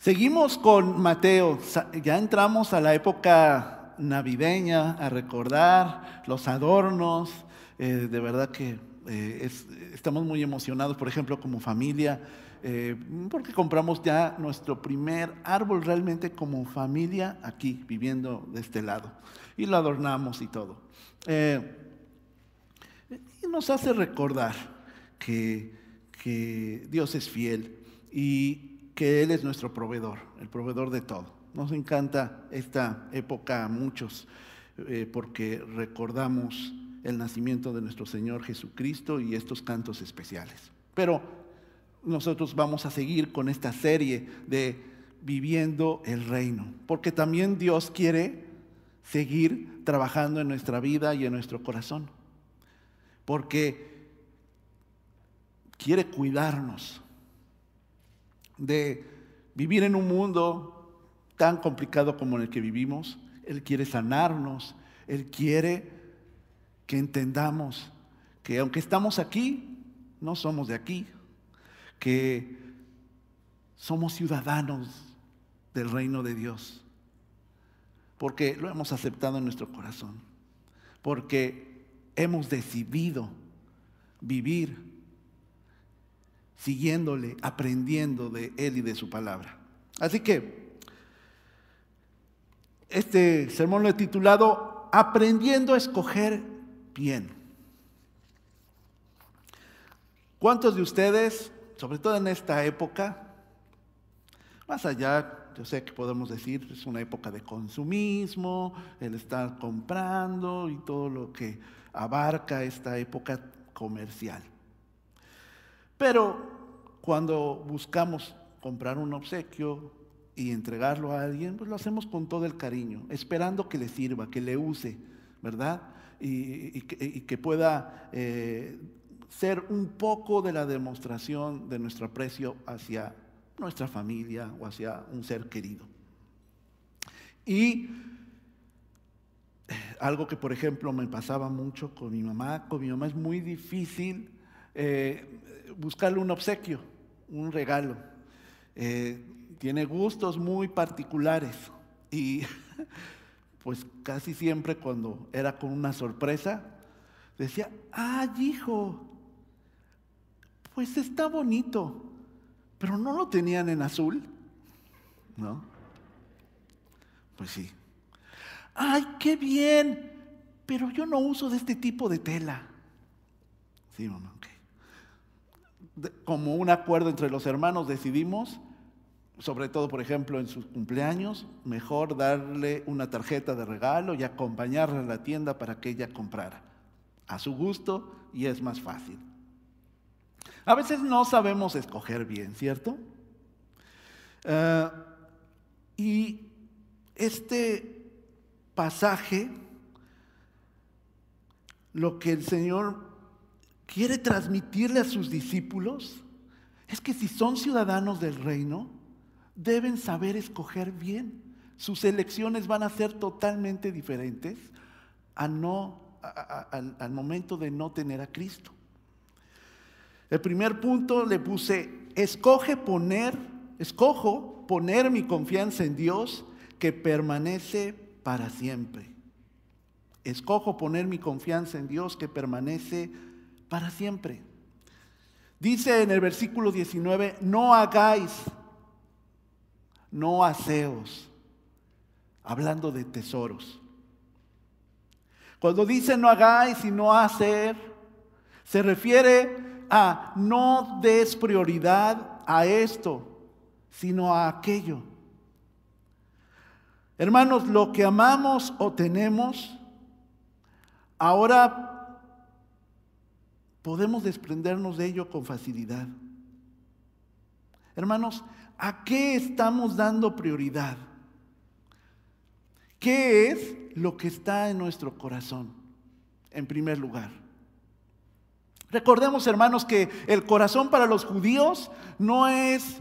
Seguimos con Mateo, ya entramos a la época navideña, a recordar los adornos, eh, de verdad que eh, estamos muy emocionados, por ejemplo, como familia, eh, porque compramos ya nuestro primer árbol realmente como familia aquí, viviendo de este lado, y lo adornamos y todo. y nos hace recordar que, que Dios es fiel. Y que Él es nuestro proveedor, el proveedor de todo. Nos encanta esta época a muchos eh, porque recordamos el nacimiento de nuestro Señor Jesucristo y estos cantos especiales. Pero nosotros vamos a seguir con esta serie de viviendo el reino, porque también Dios quiere seguir trabajando en nuestra vida y en nuestro corazón, porque quiere cuidarnos de vivir en un mundo tan complicado como en el que vivimos. Él quiere sanarnos, Él quiere que entendamos que aunque estamos aquí, no somos de aquí, que somos ciudadanos del reino de Dios, porque lo hemos aceptado en nuestro corazón, porque hemos decidido vivir siguiéndole, aprendiendo de Él y de su palabra. Así que este sermón lo he titulado Aprendiendo a escoger bien. ¿Cuántos de ustedes, sobre todo en esta época, más allá, yo sé que podemos decir, es una época de consumismo, el estar comprando y todo lo que abarca esta época comercial. Pero cuando buscamos comprar un obsequio y entregarlo a alguien, pues lo hacemos con todo el cariño, esperando que le sirva, que le use, ¿verdad? Y, que, pueda eh, ser un poco de la demostración de nuestro aprecio hacia nuestra familia o hacia un ser querido. Y eh, algo que, por ejemplo, me pasaba mucho con mi mamá, con mi mamá es muy difícil eh, buscarle un obsequio, un regalo. Eh, tiene gustos muy particulares y pues casi siempre cuando era con una sorpresa, decía, ay hijo, pues está bonito, pero no lo tenían en azul, ¿no? Pues sí. Ay, qué bien, pero yo no uso de este tipo de tela. Sí, mamá como un acuerdo entre los hermanos decidimos, sobre todo por ejemplo en sus cumpleaños, mejor darle una tarjeta de regalo y acompañarla a la tienda para que ella comprara a su gusto y es más fácil. A veces no sabemos escoger bien, ¿cierto? Eh, y este pasaje, lo que el Señor quiere transmitirle a sus discípulos es que si son ciudadanos del reino, deben saber escoger bien. Sus elecciones van a ser totalmente diferentes a no, al momento de no tener a Cristo. El primer punto le puse, escoge poner, escojo poner mi confianza en Dios que permanece para siempre. Escojo poner mi confianza en Dios que permanece para siempre. Dice en el versículo 19, no hagáis, no haceos, hablando de tesoros. Cuando dice no hagáis y no hacer, se refiere a no des prioridad a esto, sino a aquello. Hermanos, lo que amamos o tenemos, ahora podemos desprendernos de ello con facilidad. Hermanos, ¿a qué estamos dando prioridad? ¿Qué es lo que está en nuestro corazón? En primer lugar. Recordemos, hermanos, que el corazón para los judíos no es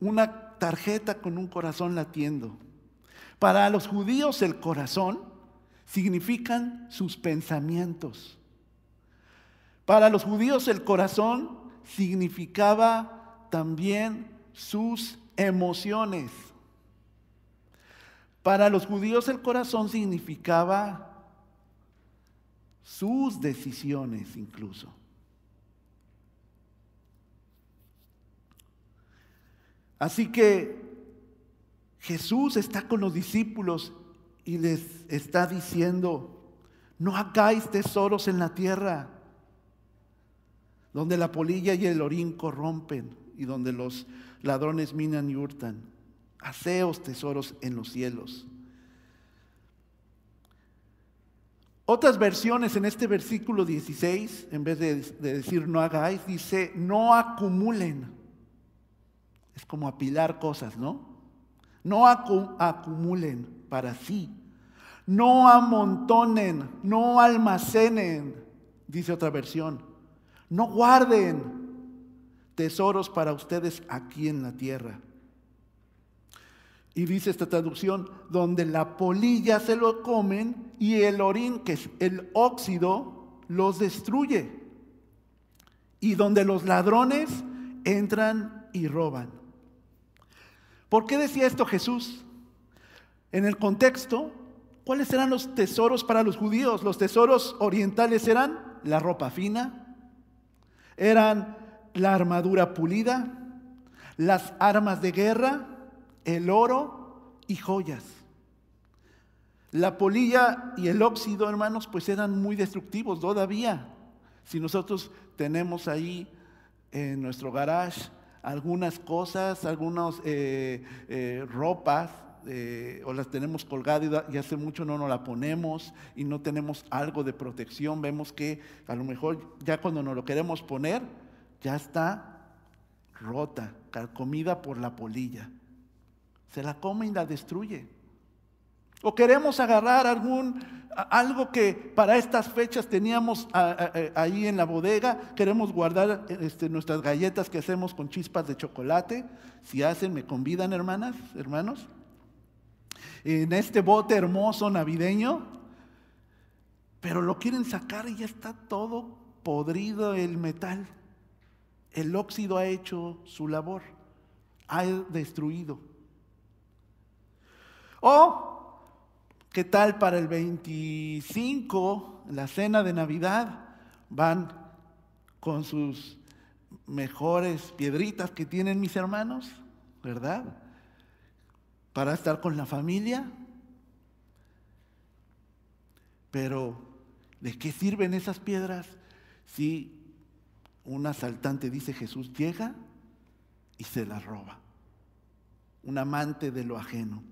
una tarjeta con un corazón latiendo. Para los judíos el corazón significan sus pensamientos. Para los judíos el corazón significaba también sus emociones. Para los judíos el corazón significaba sus decisiones incluso. Así que Jesús está con los discípulos y les está diciendo, no hagáis tesoros en la tierra, donde la polilla y el orín corrompen y donde los ladrones minan y hurtan. Haceos tesoros en los cielos. Otras versiones en este versículo 16, en vez de, de, decir no hagáis, dice no acumulen. Es como apilar cosas, ¿no? No acumulen para sí. No amontonen, no almacenen, dice otra versión. No guarden tesoros para ustedes aquí en la tierra. Y dice esta traducción, donde la polilla se lo comen y el orín, que es el óxido, los destruye. Y donde los ladrones entran y roban. ¿Por qué decía esto Jesús? En el contexto, ¿cuáles eran los tesoros para los judíos? Los tesoros orientales eran la ropa fina, eran la armadura pulida, las armas de guerra, el oro y joyas. La polilla y el óxido, hermanos, pues eran muy destructivos todavía. Si nosotros tenemos ahí en nuestro garage algunas cosas, algunas eh, eh, ropas, eh, o las tenemos colgadas y, hace mucho no nos la ponemos y no tenemos algo de protección, vemos que a lo mejor ya cuando nos lo queremos poner, ya está rota, comida por la polilla. Se la come y la destruye. O queremos agarrar algún, algo que para estas fechas teníamos ahí en la bodega, queremos guardar este, nuestras galletas que hacemos con chispas de chocolate. Si hacen, me convidan, hermanas, hermanos. En este bote hermoso navideño, pero lo quieren sacar y ya está todo podrido el metal. El óxido ha hecho su labor, ha destruido. O, ¿qué tal para el 25, la cena de Navidad? Van con sus mejores piedritas que tienen mis hermanos, ¿verdad? Para estar con la familia. Pero, ¿de qué sirven esas piedras si un asaltante, dice Jesús, llega y se la roba. Un amante de lo ajeno.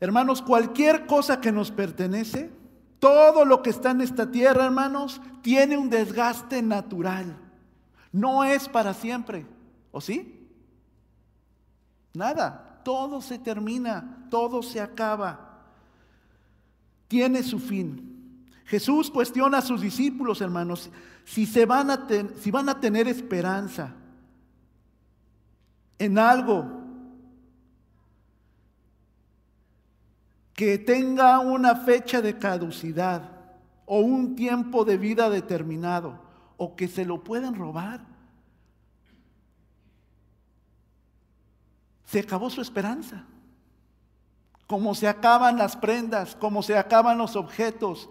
Hermanos, cualquier cosa que nos pertenece, todo lo que está en esta tierra, hermanos, tiene un desgaste natural. No es para siempre. ¿O sí? Nada. Todo se termina, todo se acaba tiene su fin. Jesús cuestiona a sus discípulos, hermanos, si, se van, a si van a tener esperanza en algo que tenga una fecha de caducidad o un tiempo de vida determinado o que se lo puedan robar. Se acabó su esperanza como se acaban las prendas, como se acaban los objetos,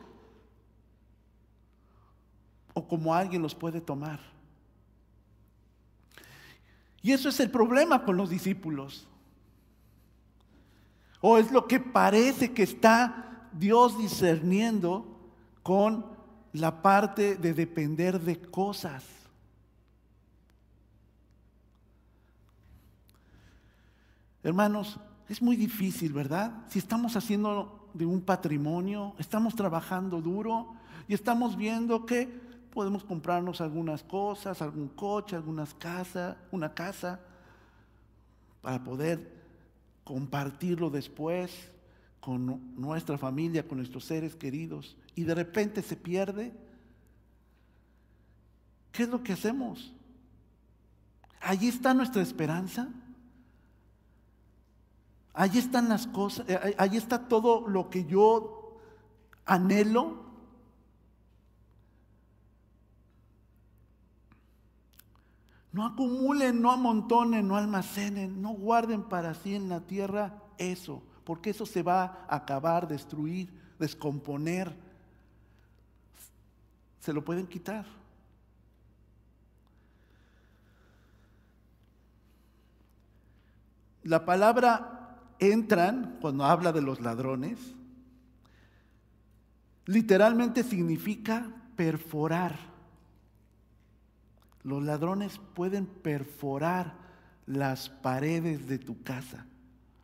o como alguien los puede tomar. Y eso es el problema con los discípulos. O es lo que parece que está Dios discerniendo con la parte de depender de cosas. Hermanos, es muy difícil, ¿verdad? Si estamos haciendo de un patrimonio, estamos trabajando duro y estamos viendo que podemos comprarnos algunas cosas, algún coche, algunas casas, una casa, para poder compartirlo después con nuestra familia, con nuestros seres queridos, y de repente se pierde. ¿Qué es lo que hacemos? Allí está nuestra esperanza. Allí están las cosas, eh, allí está todo lo que yo anhelo. No acumulen, no amontonen, no almacenen, no guarden para sí en la tierra eso, porque eso se va a acabar, destruir, descomponer. Se lo pueden quitar. La palabra entran, cuando habla de los ladrones, literalmente significa perforar. Los ladrones pueden perforar las paredes de tu casa.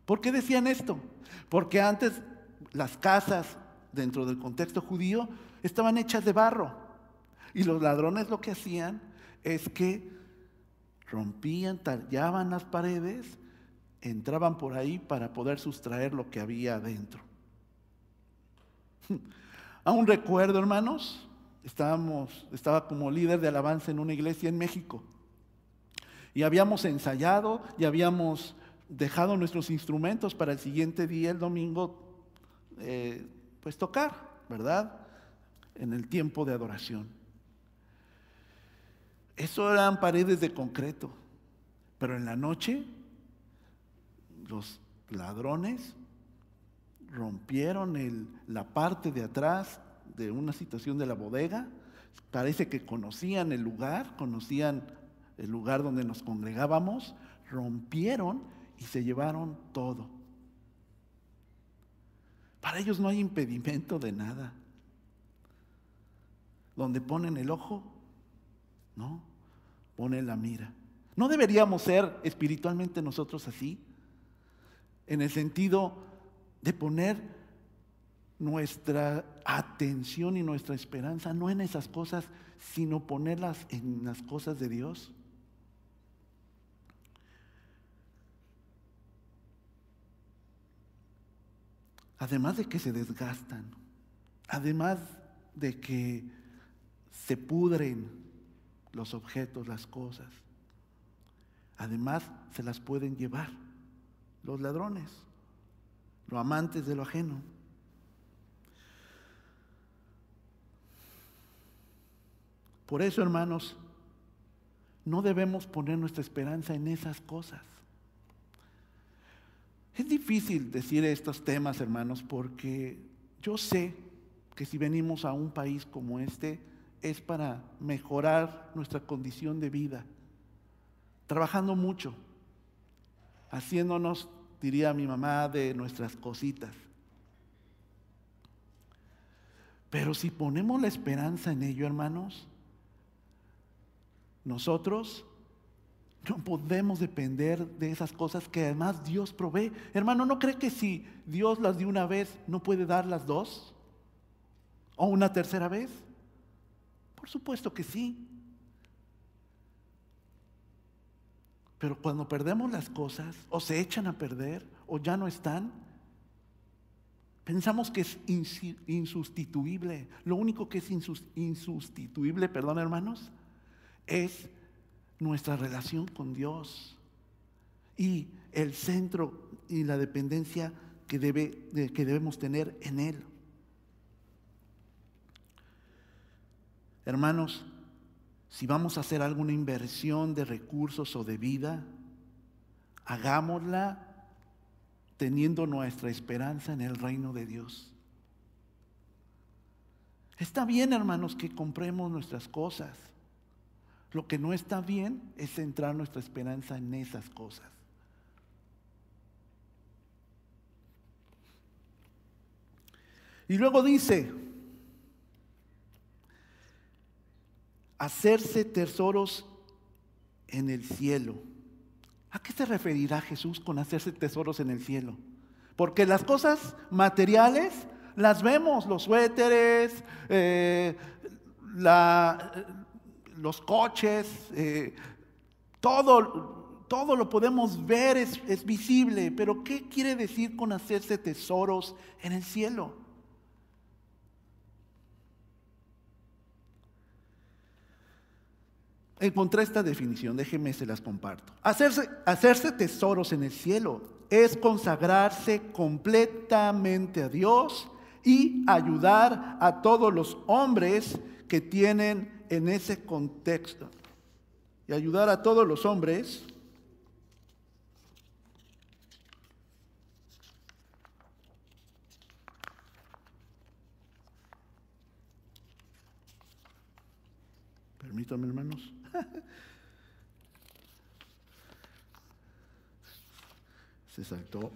¿Por qué decían esto? Porque antes las casas dentro del contexto judío estaban hechas de barro. Y los ladrones lo que hacían es que rompían, tallaban las paredes entraban por ahí para poder sustraer lo que había adentro. Aún recuerdo, hermanos, estábamos, estaba como líder de alabanza en una iglesia en México. Y habíamos ensayado y habíamos dejado nuestros instrumentos para el siguiente día, el domingo, eh, pues tocar, ¿verdad? En el tiempo de adoración. Eso eran paredes de concreto, pero en la noche los ladrones rompieron la parte de atrás de una situación de la bodega. Parece que conocían el lugar, conocían el lugar donde nos congregábamos, rompieron y se llevaron todo. Para ellos no hay impedimento de nada. Donde ponen el ojo, ¿no? Ponen la mira. ¿No deberíamos ser espiritualmente nosotros así? en el sentido de poner nuestra atención y nuestra esperanza no en esas cosas, sino ponerlas en las cosas de Dios. Además de que se desgastan, además de que se pudren los objetos, las cosas, además se las pueden llevar los ladrones, los amantes de lo ajeno. Por eso, hermanos, no debemos poner nuestra esperanza en esas cosas. Es difícil decir estos temas, hermanos, porque yo sé que si venimos a un país como este es para mejorar nuestra condición de vida, trabajando mucho, haciéndonos, diría mi mamá, de nuestras cositas. Pero si ponemos la esperanza en ello, hermanos, nosotros no podemos depender de esas cosas que además Dios provee. Hermano, ¿no cree que si Dios las dio una vez, no puede dar las dos? ¿O una tercera vez? Por supuesto que sí. Pero cuando perdemos las cosas, o se echan a perder, o ya no están, pensamos que es insustituible. Lo único que es insustituible, perdón hermanos, es nuestra relación con Dios y el centro y la dependencia que, debe, que debemos tener en Él. Hermanos, si vamos a hacer alguna inversión de recursos o de vida, hagámosla teniendo nuestra esperanza en el reino de Dios. Está bien, hermanos, que compremos nuestras cosas. Lo que no está bien es centrar nuestra esperanza en esas cosas. Y luego dice, hacerse tesoros en el cielo. ¿A qué se referirá Jesús con hacerse tesoros en el cielo? Porque las cosas materiales las vemos, los suéteres, eh, los coches, eh, todo, todo lo podemos ver, es, visible, pero ¿qué quiere decir con hacerse tesoros en el cielo? encontré esta definición, déjenme se las comparto. Hacerse, hacerse tesoros en el cielo es consagrarse completamente a Dios y ayudar a todos los hombres que tienen en ese contexto, y ayudar a todos los hombres Permítanme, hermanos. Se saltó.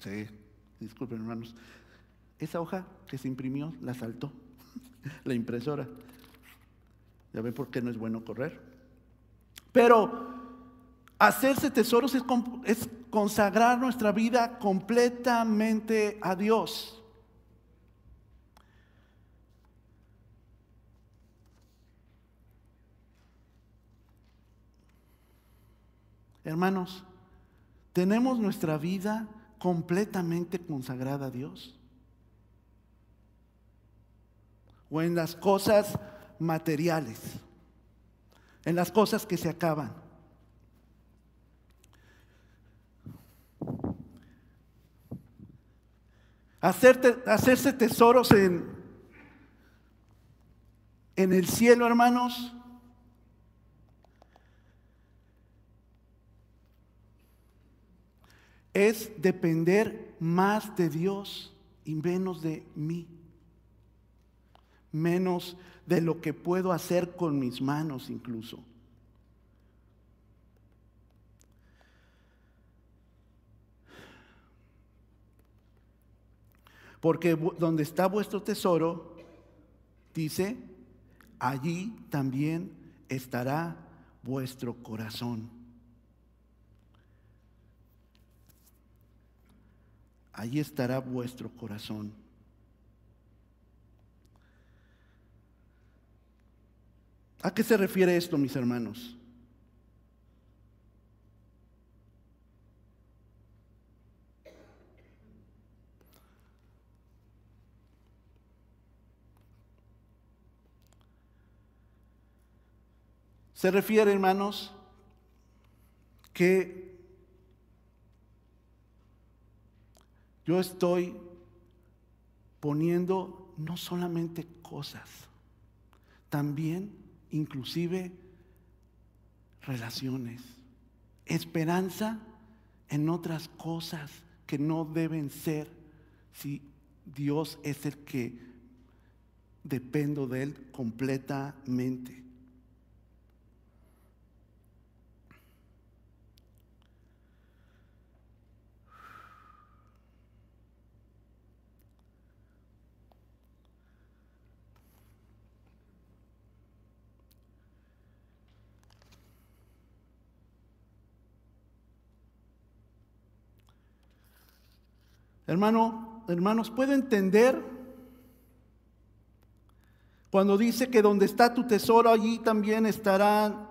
Sí, disculpen, hermanos. Esa hoja que se imprimió la saltó la impresora. Ya ven por qué no es bueno correr. Pero hacerse tesoros es, es consagrar nuestra vida completamente a Dios. Hermanos, ¿tenemos nuestra vida completamente consagrada a Dios? ¿O en las cosas materiales? En las cosas que se acaban. hacerse tesoros en, en el cielo, hermanos, es depender más de Dios y menos de mí. Menos de lo que puedo hacer con mis manos incluso. Porque donde está vuestro tesoro, dice, allí también estará vuestro corazón. allí estará vuestro corazón. ¿A qué se refiere esto, mis hermanos? Se refiere, hermanos, que Yo estoy poniendo no solamente cosas, también inclusive relaciones, esperanza en otras cosas que no deben ser si Dios es el que dependo de Él completamente. Hermano, hermanos, ¿puede entender cuando dice que donde está tu tesoro, allí también estarán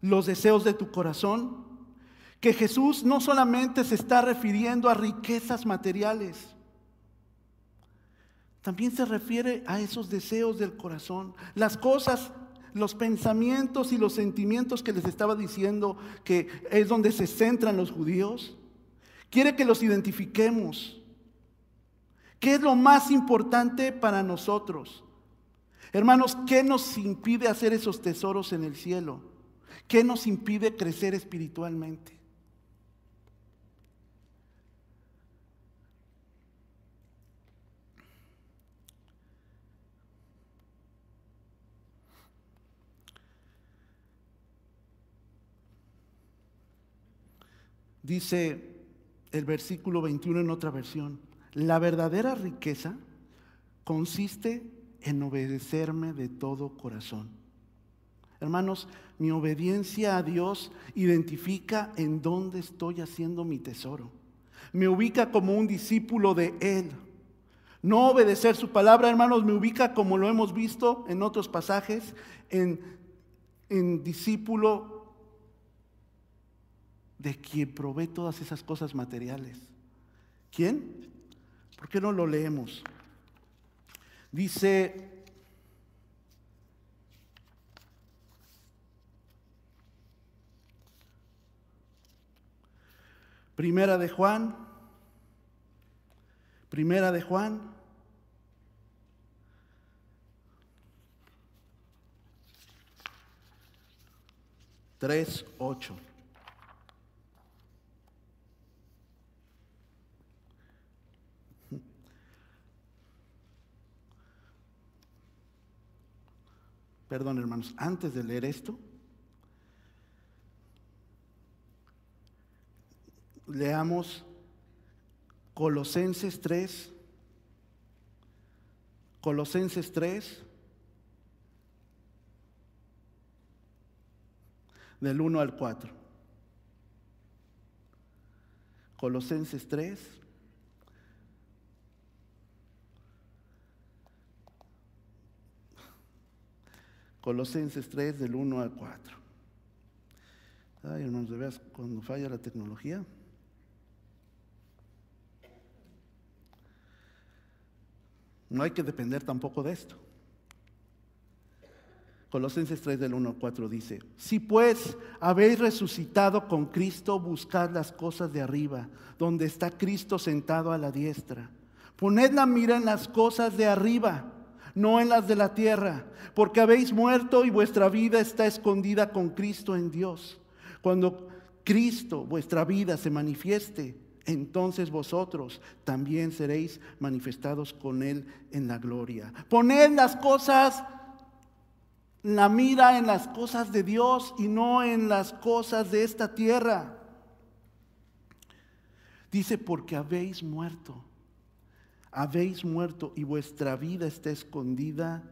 los deseos de tu corazón? Que Jesús no solamente se está refiriendo a riquezas materiales, también se refiere a esos deseos del corazón, las cosas, los pensamientos y los sentimientos que les estaba diciendo que es donde se centran los judíos. Quiere que los identifiquemos. ¿Qué es lo más importante para nosotros? Hermanos, ¿qué nos impide hacer esos tesoros en el cielo? ¿Qué nos impide crecer espiritualmente? Dice el versículo 21 en otra versión. La verdadera riqueza consiste en obedecerme de todo corazón. Hermanos, mi obediencia a Dios identifica en dónde estoy haciendo mi tesoro. Me ubica como un discípulo de Él. No obedecer su palabra, hermanos, me ubica como lo hemos visto en otros pasajes, en, en discípulo de quien provee todas esas cosas materiales. ¿Quién? ¿Por qué no lo leemos? Dice, Primera de Juan, Primera de Juan, 3, 8. Perdón, hermanos, antes de leer esto, leamos Colosenses 3, Colosenses 3, del 1 al 4. Colosenses 3. Colosenses 3 del 1 al 4. Ay, hermanos, de veras, cuando falla la tecnología. No hay que depender tampoco de esto. Colosenses 3 del 1 al 4 dice, si pues habéis resucitado con Cristo, buscad las cosas de arriba, donde está Cristo sentado a la diestra. Poned la mira en las cosas de arriba, no en las de la tierra, porque habéis muerto y vuestra vida está escondida con Cristo en Dios. Cuando Cristo, vuestra vida, se manifieste, entonces vosotros también seréis manifestados con Él en la gloria. Poned las cosas la mira en las cosas de Dios y no en las cosas de esta tierra. Dice, porque habéis muerto, habéis muerto y vuestra vida está escondida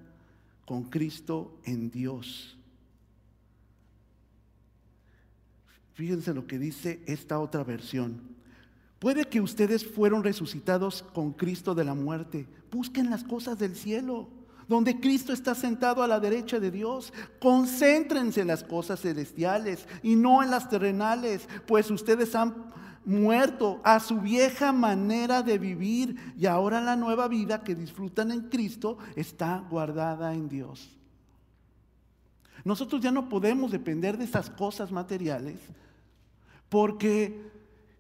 con Cristo en Dios. Fíjense lo que dice esta otra versión. Puede que ustedes fueron resucitados con Cristo de la muerte. Busquen las cosas del cielo donde Cristo está sentado a la derecha de Dios. Concéntrense en las cosas celestiales y no en las terrenales, pues ustedes han muerto a su vieja manera de vivir y ahora la nueva vida que disfrutan en Cristo está guardada en Dios. Nosotros ya no podemos depender de esas cosas materiales porque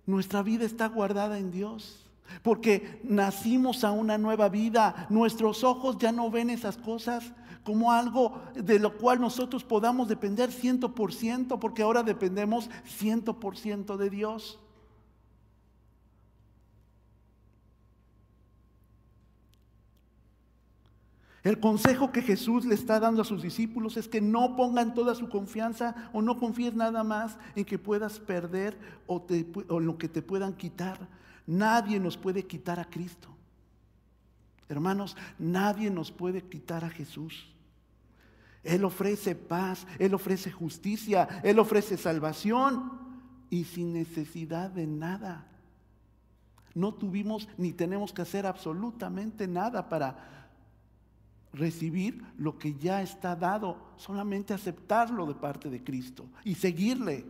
nuestra vida está guardada en Dios. Porque nacimos a una nueva vida. Nuestros ojos ya no ven esas cosas como algo de lo cual nosotros podamos depender ciento por ciento, porque ahora dependemos ciento por ciento de Dios. El consejo que Jesús le está dando a sus discípulos es que no pongan toda su confianza o no confíes nada más en que puedas perder o, o en lo que te puedan quitar. Nadie nos puede quitar a Cristo. Hermanos, nadie nos puede quitar a Jesús. Él ofrece paz, Él ofrece justicia, Él ofrece salvación y sin necesidad de nada. No tuvimos ni tenemos que hacer absolutamente nada para recibir lo que ya está dado, solamente aceptarlo de parte de Cristo y seguirle.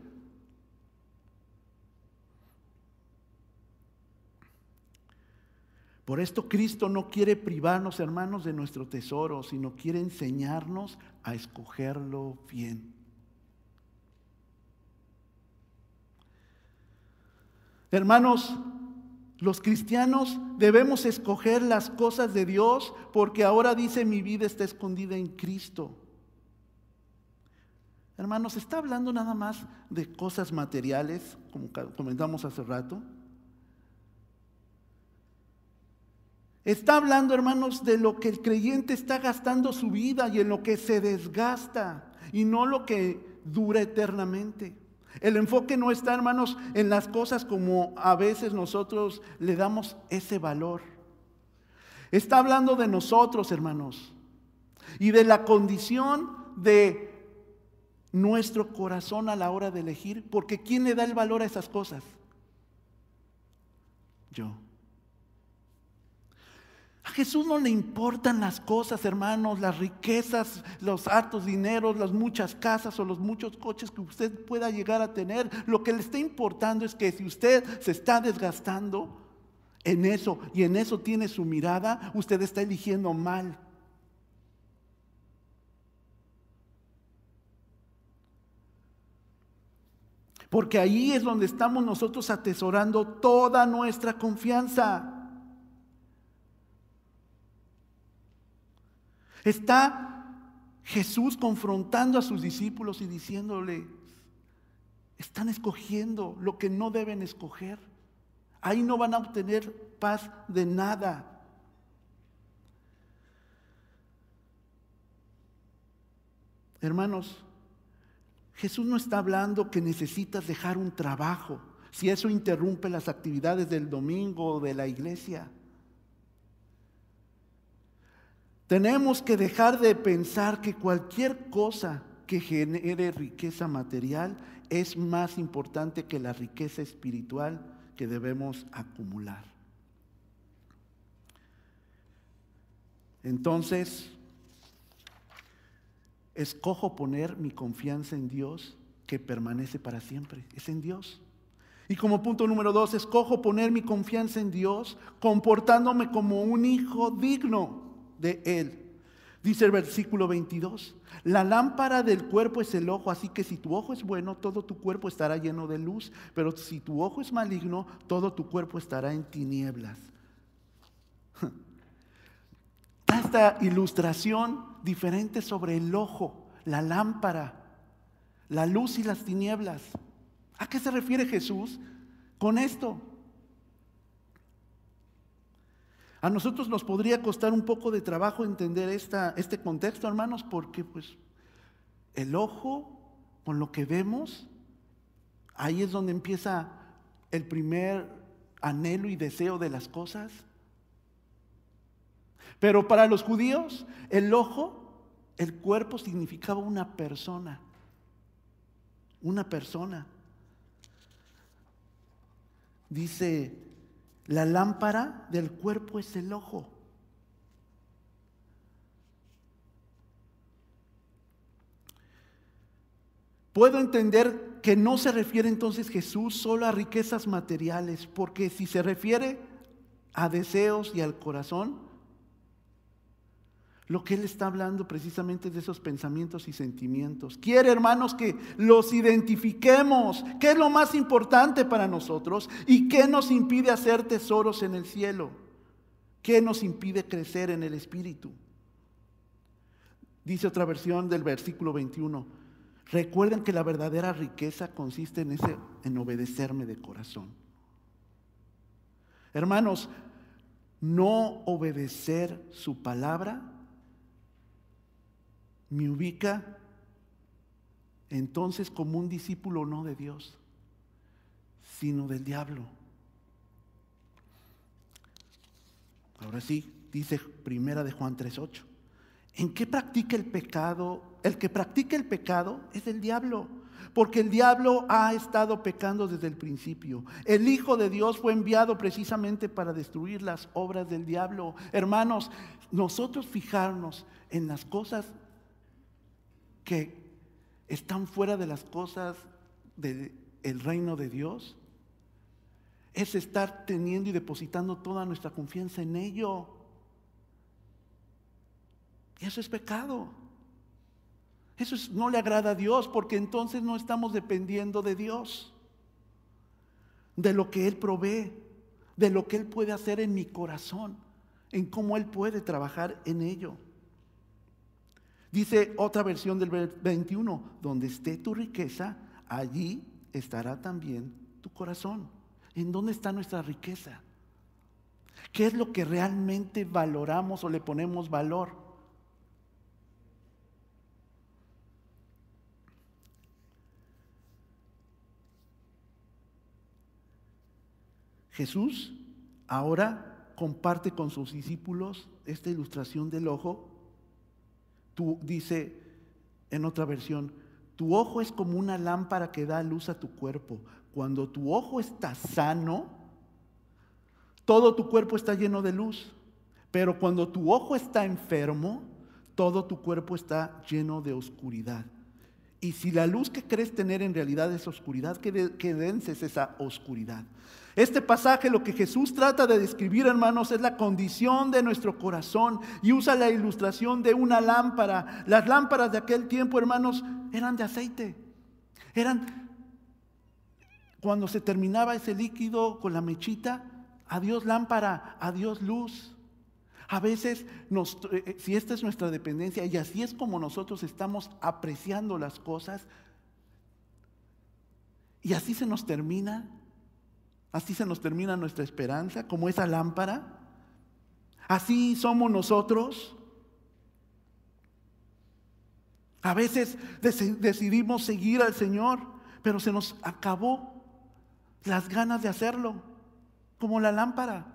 Por esto Cristo no quiere privarnos, hermanos, de nuestro tesoro, sino quiere enseñarnos a escogerlo bien. Hermanos, los cristianos debemos escoger las cosas de Dios porque ahora dice mi vida está escondida en Cristo. Hermanos, ¿está hablando nada más de cosas materiales, como comentamos hace rato? Está hablando, hermanos, de lo que el creyente está gastando su vida y en lo que se desgasta y no lo que dura eternamente. El enfoque no está, hermanos, en las cosas como a veces nosotros le damos ese valor. Está hablando de nosotros, hermanos, y de la condición de nuestro corazón a la hora de elegir, porque ¿quién le da el valor a esas cosas? Yo. A Jesús no le importan las cosas, hermanos, las riquezas, los hartos dineros, las muchas casas o los muchos coches que usted pueda llegar a tener. Lo que le está importando es que si usted se está desgastando en eso y en eso tiene su mirada, usted está eligiendo mal. Porque ahí es donde estamos nosotros atesorando toda nuestra confianza. Está Jesús confrontando a sus discípulos y diciéndole, están escogiendo lo que no deben escoger. Ahí no van a obtener paz de nada. Hermanos, Jesús no está hablando que necesitas dejar un trabajo, si eso interrumpe las actividades del domingo o de la iglesia. Tenemos que dejar de pensar que cualquier cosa que genere riqueza material es más importante que la riqueza espiritual que debemos acumular. Entonces, escojo poner mi confianza en Dios que permanece para siempre. Es en Dios. Y como punto número dos, escojo poner mi confianza en Dios comportándome como un hijo digno de Él. Dice el versículo 22, la lámpara del cuerpo es el ojo, así que si tu ojo es bueno, todo tu cuerpo estará lleno de luz, pero si tu ojo es maligno, todo tu cuerpo estará en tinieblas. Esta ilustración diferente sobre el ojo, la lámpara, la luz y las tinieblas. ¿A qué se refiere Jesús con esto? A nosotros nos podría costar un poco de trabajo entender este contexto, hermanos, porque pues el ojo, con lo que vemos, ahí es donde empieza el primer anhelo y deseo de las cosas. Pero para los judíos, el ojo, el cuerpo significaba una persona. Una persona. Dice, la lámpara del cuerpo es el ojo. Puedo entender que no se refiere entonces Jesús solo a riquezas materiales, porque si se refiere a deseos y al corazón, lo que Él está hablando precisamente de esos pensamientos y sentimientos. Quiere, hermanos, que los identifiquemos. ¿Qué es lo más importante para nosotros? ¿Y qué nos impide hacer tesoros en el cielo? ¿Qué nos impide crecer en el Espíritu? Dice otra versión del versículo 21. Recuerden que la verdadera riqueza consiste en, ese, en obedecerme de corazón. Hermanos, no obedecer su palabra me ubica entonces como un discípulo no de Dios, sino del diablo. Ahora sí, dice primera de Juan 3:8. ¿En qué practica el pecado? El que practica el pecado es el diablo, porque el diablo ha estado pecando desde el principio. El Hijo de Dios fue enviado precisamente para destruir las obras del diablo. Hermanos, nosotros fijarnos en las cosas que están fuera de las cosas del reino de Dios, es estar teniendo y depositando toda nuestra confianza en ello. Y eso es pecado. Eso no le agrada a Dios porque entonces no estamos dependiendo de Dios, de lo que Él provee, de lo que Él puede hacer en mi corazón, en cómo Él puede trabajar en ello. Dice otra versión del 21, donde esté tu riqueza, allí estará también tu corazón. ¿En dónde está nuestra riqueza? ¿Qué es lo que realmente valoramos o le ponemos valor? Jesús ahora comparte con sus discípulos esta ilustración del ojo Tú dice en otra versión, tu ojo es como una lámpara que da luz a tu cuerpo. Cuando tu ojo está sano, todo tu cuerpo está lleno de luz. Pero cuando tu ojo está enfermo, todo tu cuerpo está lleno de oscuridad. Y si la luz que crees tener en realidad es oscuridad, que, dense esa oscuridad. Este pasaje lo que Jesús trata de describir, hermanos, es la condición de nuestro corazón y usa la ilustración de una lámpara. Las lámparas de aquel tiempo, hermanos, eran de aceite. Eran, cuando se terminaba ese líquido con la mechita, adiós lámpara, adiós luz. A veces, eh, eh, si esta es nuestra dependencia y así es como nosotros estamos apreciando las cosas, Y así se nos termina, así se nos termina nuestra esperanza, como esa lámpara. Así somos nosotros. A veces decidimos seguir al Señor, pero se nos acabó las ganas de hacerlo, como la lámpara,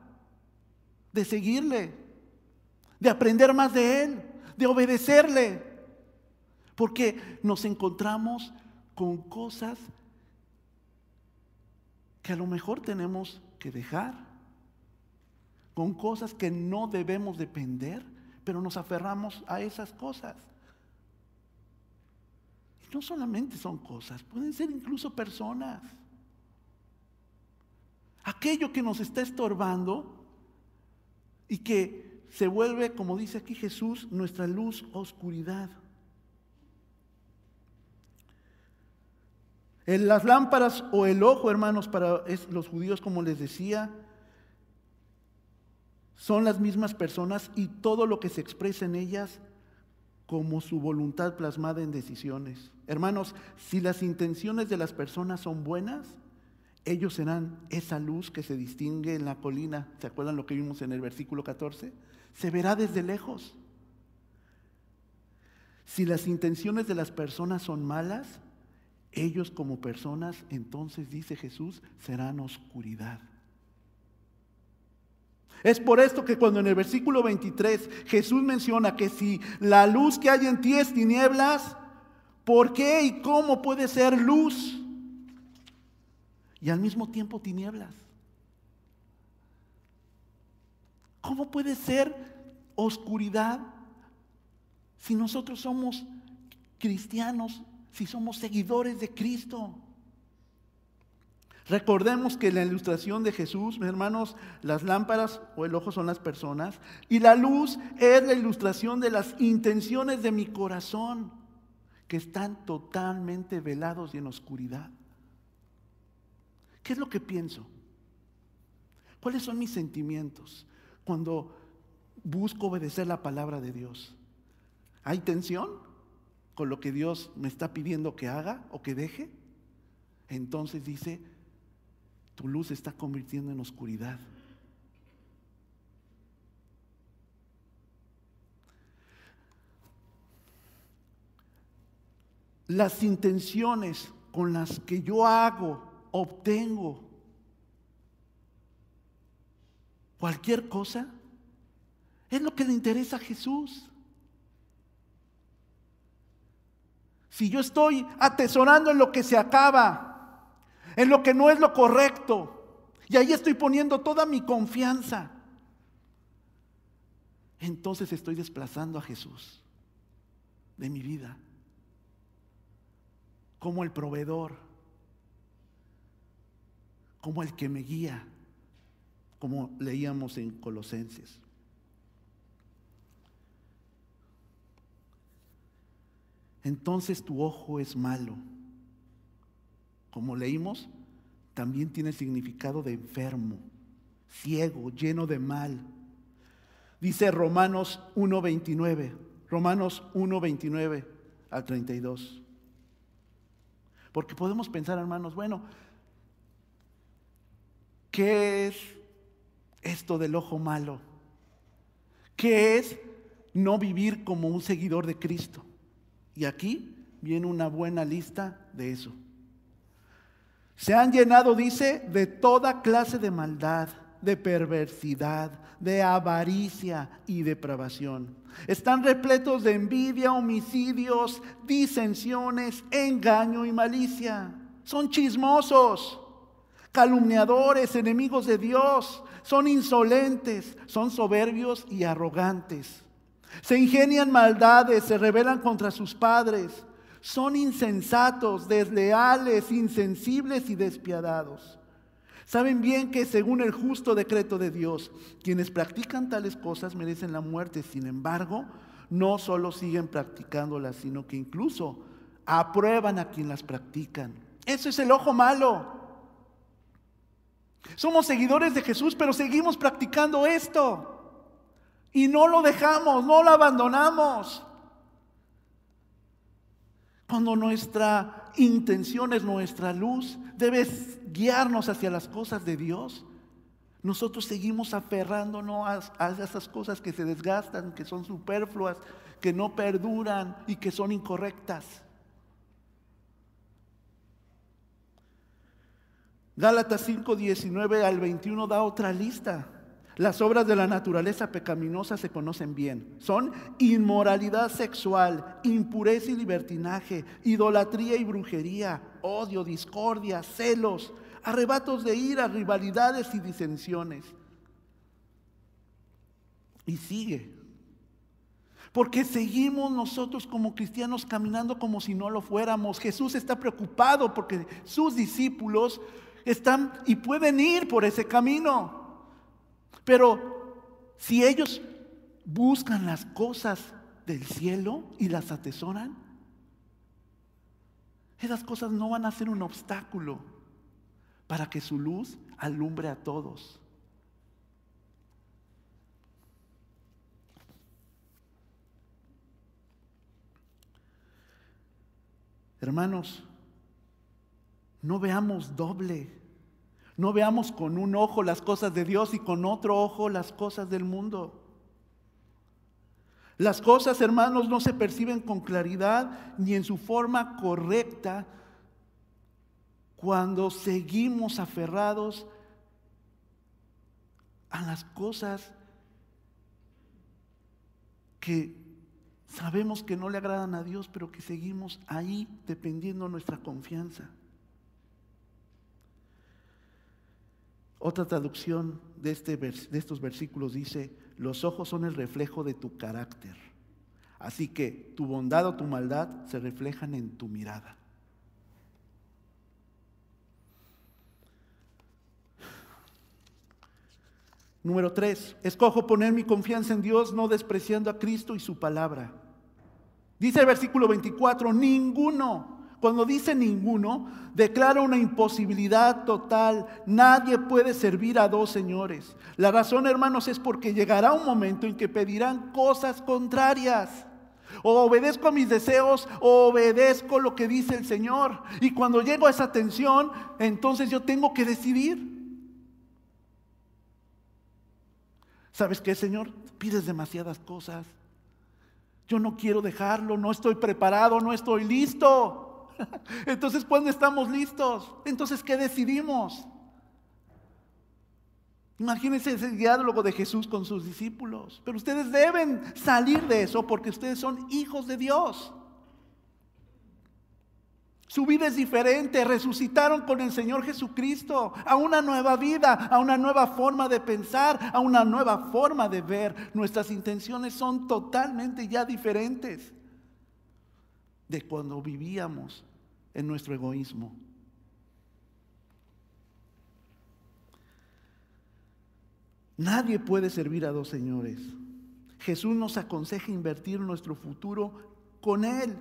de seguirle, de aprender más de Él, de obedecerle, porque nos encontramos con cosas que a lo mejor tenemos que dejar, con cosas que no debemos depender, pero nos aferramos a esas cosas. Y no solamente son cosas, pueden ser incluso personas. Aquello que nos está estorbando y que se vuelve, como dice aquí Jesús, nuestra luz oscuridad. Las lámparas o el ojo, hermanos, para los judíos, como les decía, son las mismas personas y todo lo que se expresa en ellas como su voluntad plasmada en decisiones. Hermanos, si las intenciones de las personas son buenas, ellos serán esa luz que se distingue en la colina. ¿Se acuerdan lo que vimos en el versículo 14? Se verá desde lejos. Si las intenciones de las personas son malas, ellos como personas, entonces dice Jesús, serán oscuridad. Es por esto que cuando en el versículo 23 Jesús menciona que si la luz que hay en ti es tinieblas, ¿por qué y cómo puede ser luz? Y al mismo tiempo tinieblas. ¿Cómo puede ser oscuridad si nosotros somos cristianos si somos seguidores de Cristo. Recordemos que la ilustración de Jesús, mis hermanos, las lámparas o el ojo son las personas y la luz es la ilustración de las intenciones de mi corazón que están totalmente velados y en oscuridad. ¿Qué es lo que pienso? ¿Cuáles son mis sentimientos cuando busco obedecer la palabra de Dios? ¿Hay tensión? Lo que Dios me está pidiendo que haga o que deje, entonces dice, tu luz se está convirtiendo en oscuridad. Las intenciones con las que yo hago, obtengo cualquier cosa, es lo que le interesa a Jesús. Si yo estoy atesorando en lo que se acaba, en lo que no es lo correcto, y ahí estoy poniendo toda mi confianza, entonces estoy desplazando a Jesús de mi vida como el proveedor, como el que me guía, como leíamos en Colosenses. Entonces tu ojo es malo. Como leímos, también tiene significado de enfermo, ciego, lleno de mal. Dice Romanos 1.29, Romanos 1.29 al 32. Porque podemos pensar, hermanos, bueno, ¿qué es esto del ojo malo? ¿Qué es no vivir como un seguidor de Cristo? Y aquí viene una buena lista de eso. Se han llenado, dice, de toda clase de maldad, de perversidad, de avaricia y depravación. Están repletos de envidia, homicidios, disensiones, engaño y malicia. Son chismosos, calumniadores, enemigos de Dios. Son insolentes, son soberbios y arrogantes. Se ingenian maldades, se rebelan contra sus padres. Son insensatos, desleales, insensibles y despiadados. Saben bien que según el justo decreto de Dios, quienes practican tales cosas merecen la muerte. Sin embargo, no solo siguen practicándolas, sino que incluso aprueban a quien las practican. Eso es el ojo malo. Somos seguidores de Jesús, pero seguimos practicando esto. Y no lo dejamos, no lo abandonamos. Cuando nuestra intención es nuestra luz, debe guiarnos hacia las cosas de Dios. Nosotros seguimos aferrándonos a, a esas cosas que se desgastan, que son superfluas, que no perduran y que son incorrectas. Gálatas 5, 19 al 21 da otra lista. Las obras de la naturaleza pecaminosa se conocen bien. Son inmoralidad sexual, impureza y libertinaje, idolatría y brujería, odio, discordia, celos, arrebatos de ira, rivalidades y disensiones. Y sigue. Porque seguimos nosotros como cristianos caminando como si no lo fuéramos. Jesús está preocupado porque sus discípulos están y pueden ir por ese camino. Pero si ellos buscan las cosas del cielo y las atesoran, esas cosas no van a ser un obstáculo para que su luz alumbre a todos. Hermanos, no veamos doble. No veamos con un ojo las cosas de Dios y con otro ojo las cosas del mundo. Las cosas, hermanos, no se perciben con claridad ni en su forma correcta cuando seguimos aferrados a las cosas que sabemos que no le agradan a Dios, pero que seguimos ahí dependiendo nuestra confianza. Otra traducción de, este, de estos versículos dice, los ojos son el reflejo de tu carácter. Así que tu bondad o tu maldad se reflejan en tu mirada. Número tres, escojo poner mi confianza en Dios no despreciando a Cristo y su palabra. Dice el versículo 24, ninguno cuando dice ninguno, declara una imposibilidad total. Nadie puede servir a dos señores. La razón, hermanos, es porque llegará un momento en que pedirán cosas contrarias. O obedezco mis deseos o obedezco lo que dice el Señor. Y cuando llego a esa tensión, entonces yo tengo que decidir. ¿Sabes qué, Señor? Pides demasiadas cosas. Yo no quiero dejarlo, no estoy preparado, no estoy listo. Entonces, ¿cuándo estamos listos? Entonces, ¿qué decidimos? Imagínense ese diálogo de Jesús con sus discípulos. Pero ustedes deben salir de eso porque ustedes son hijos de Dios. Su vida es diferente, resucitaron con el Señor Jesucristo a una nueva vida, a una nueva forma de pensar, a una nueva forma de ver. Nuestras intenciones son totalmente ya diferentes de cuando vivíamos en nuestro egoísmo. Nadie puede servir a dos señores. Jesús nos aconseja invertir nuestro futuro con Él,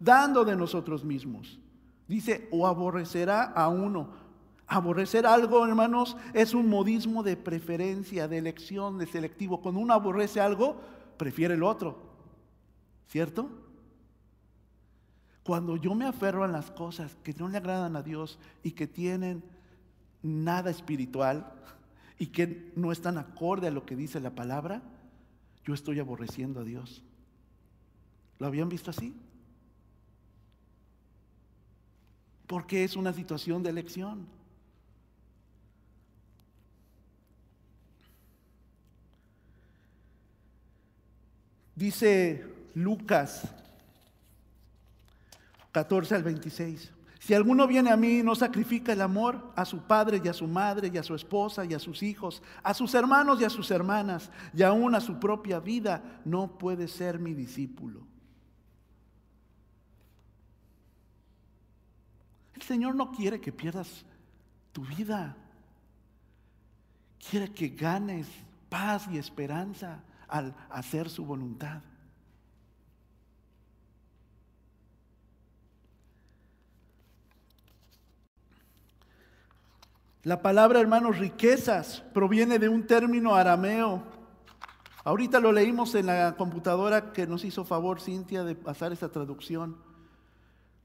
dando de nosotros mismos. Dice, o aborrecerá a uno. Aborrecer algo, hermanos, es un modismo de preferencia, de elección, de selectivo. Cuando uno aborrece algo, prefiere el otro. ¿Cierto? Cuando yo me aferro a las cosas que no le agradan a Dios y que tienen nada espiritual y que no están acorde a lo que dice la palabra, yo estoy aborreciendo a Dios. ¿Lo habían visto así? Porque es una situación de elección. Dice Lucas 14 al 26. Si alguno viene a mí y no sacrifica el amor a su padre y a su madre y a su esposa y a sus hijos, a sus hermanos y a sus hermanas y aún a su propia vida, no puede ser mi discípulo. El Señor no quiere que pierdas tu vida. Quiere que ganes paz y esperanza al hacer su voluntad. La palabra, hermanos, riquezas proviene de un término arameo. Ahorita lo leímos en la computadora que nos hizo favor Cintia de pasar esa traducción.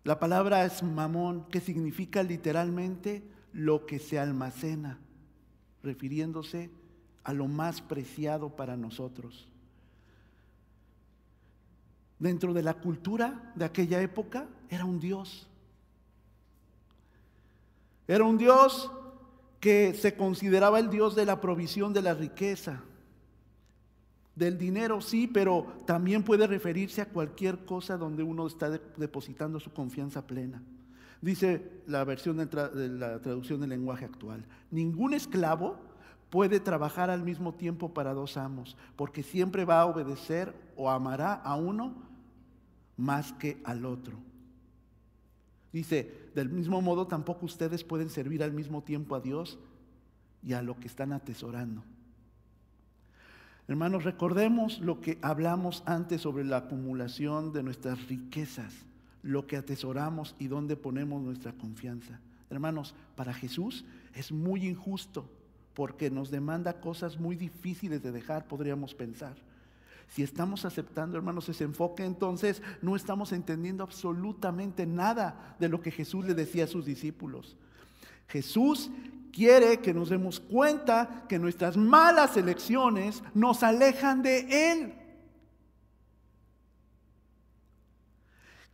La palabra es mamón, que significa literalmente lo que se almacena, refiriéndose a lo más preciado para nosotros. Dentro de la cultura de aquella época era un Dios. Era un Dios que se consideraba el Dios de la provisión de la riqueza, del dinero, sí, pero también puede referirse a cualquier cosa donde uno está depositando su confianza plena. Dice la versión de la traducción del lenguaje actual, ningún esclavo puede trabajar al mismo tiempo para dos amos, porque siempre va a obedecer o amará a uno más que al otro. Dice, del mismo modo tampoco ustedes pueden servir al mismo tiempo a Dios y a lo que están atesorando. Hermanos, recordemos lo que hablamos antes sobre la acumulación de nuestras riquezas lo que atesoramos y dónde ponemos nuestra confianza. Hermanos, para Jesús es muy injusto porque nos demanda cosas muy difíciles de dejar, podríamos pensar. Si estamos aceptando, hermanos, ese enfoque, entonces no estamos entendiendo absolutamente nada de lo que Jesús le decía a sus discípulos. Jesús quiere que nos demos cuenta que nuestras malas elecciones nos alejan de Él.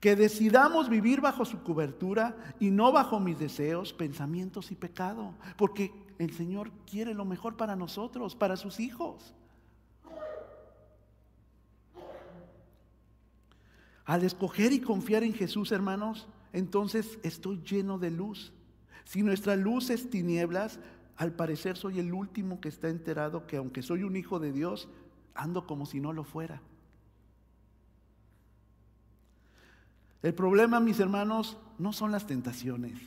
Que decidamos vivir bajo su cobertura y no bajo mis deseos, pensamientos y pecado. Porque el Señor quiere lo mejor para nosotros, para sus hijos. Al escoger y confiar en Jesús, hermanos, entonces estoy lleno de luz. Si nuestra luz es tinieblas, al parecer soy el último que está enterado que aunque soy un hijo de Dios, ando como si no lo fuera. El problema, mis hermanos, no son las tentaciones,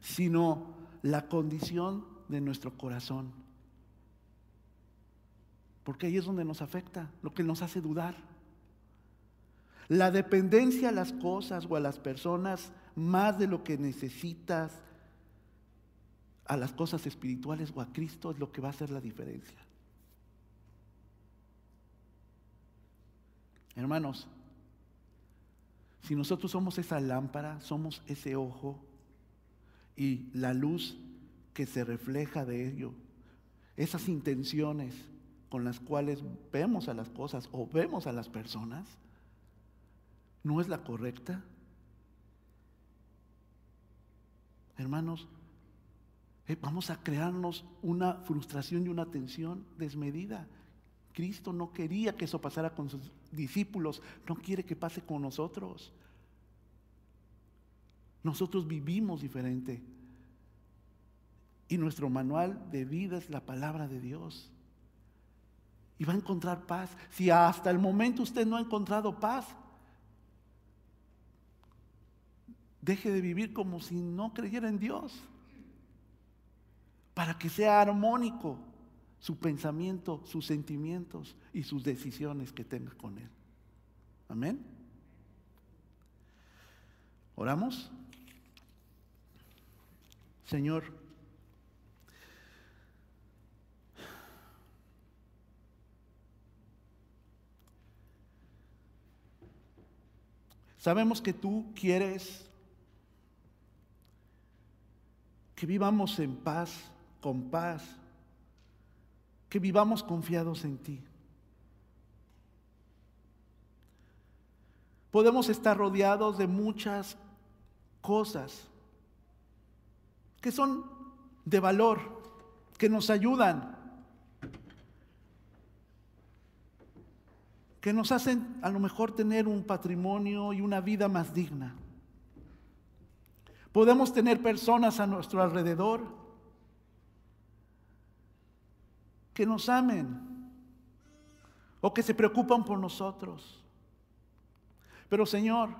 sino la condición de nuestro corazón. Porque ahí es donde nos afecta, lo que nos hace dudar. La dependencia a las cosas o a las personas más de lo que necesitas, a las cosas espirituales o a Cristo es lo que va a hacer la diferencia. Hermanos, si nosotros somos esa lámpara, somos ese ojo y la luz que se refleja de ello, esas intenciones con las cuales vemos a las cosas o vemos a las personas, ¿no es la correcta? Hermanos, eh, vamos a crearnos una frustración y una tensión desmedida. Cristo no quería que eso pasara con sus discípulos, no quiere que pase con nosotros. Nosotros vivimos diferente. Y nuestro manual de vida es la palabra de Dios. Y va a encontrar paz. Si hasta el momento usted no ha encontrado paz, deje de vivir como si no creyera en Dios. Para que sea armónico su pensamiento, sus sentimientos y sus decisiones que tenga con Él. Amén. Oramos. Señor, sabemos que tú quieres que vivamos en paz, con paz, que vivamos confiados en ti. Podemos estar rodeados de muchas cosas que son de valor, que nos ayudan, que nos hacen a lo mejor tener un patrimonio y una vida más digna. Podemos tener personas a nuestro alrededor que nos amen o que se preocupan por nosotros. Pero Señor,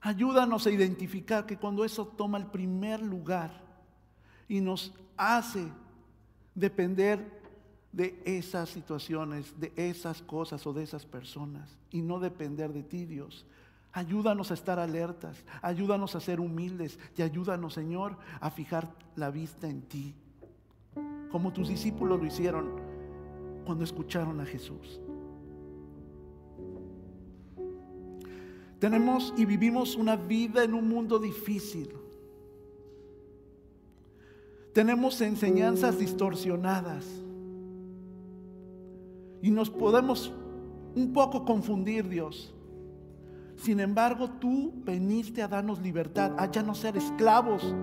ayúdanos a identificar que cuando eso toma el primer lugar y nos hace depender de esas situaciones, de esas cosas o de esas personas y no depender de ti, Dios. Ayúdanos a estar alertas, ayúdanos a ser humildes y ayúdanos, Señor, a fijar la vista en ti como tus discípulos lo hicieron cuando escucharon a Jesús. Tenemos y vivimos una vida en un mundo difícil. Tenemos enseñanzas distorsionadas. Y nos podemos un poco confundir, Dios. Sin embargo, tú veniste a darnos libertad, a ya no ser esclavos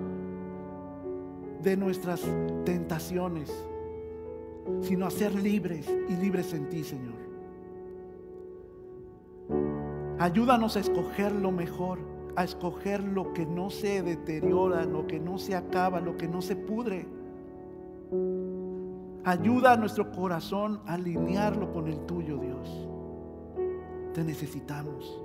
de nuestras tentaciones, sino a ser libres y libres en ti, Señor. Ayúdanos a escoger lo mejor, a escoger lo que no se deteriora, lo que no se acaba, lo que no se pudre. Ayuda a nuestro corazón a alinearlo con el tuyo, Dios. Te necesitamos.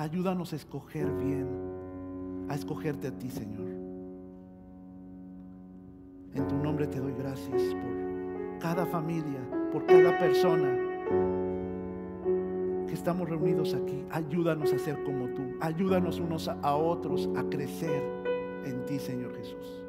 Ayúdanos a escoger bien, a escogerte a ti, Señor. En tu nombre te doy gracias por cada familia, por cada persona que estamos reunidos aquí. Ayúdanos a ser como tú. Ayúdanos unos a otros a crecer en ti, Señor Jesús.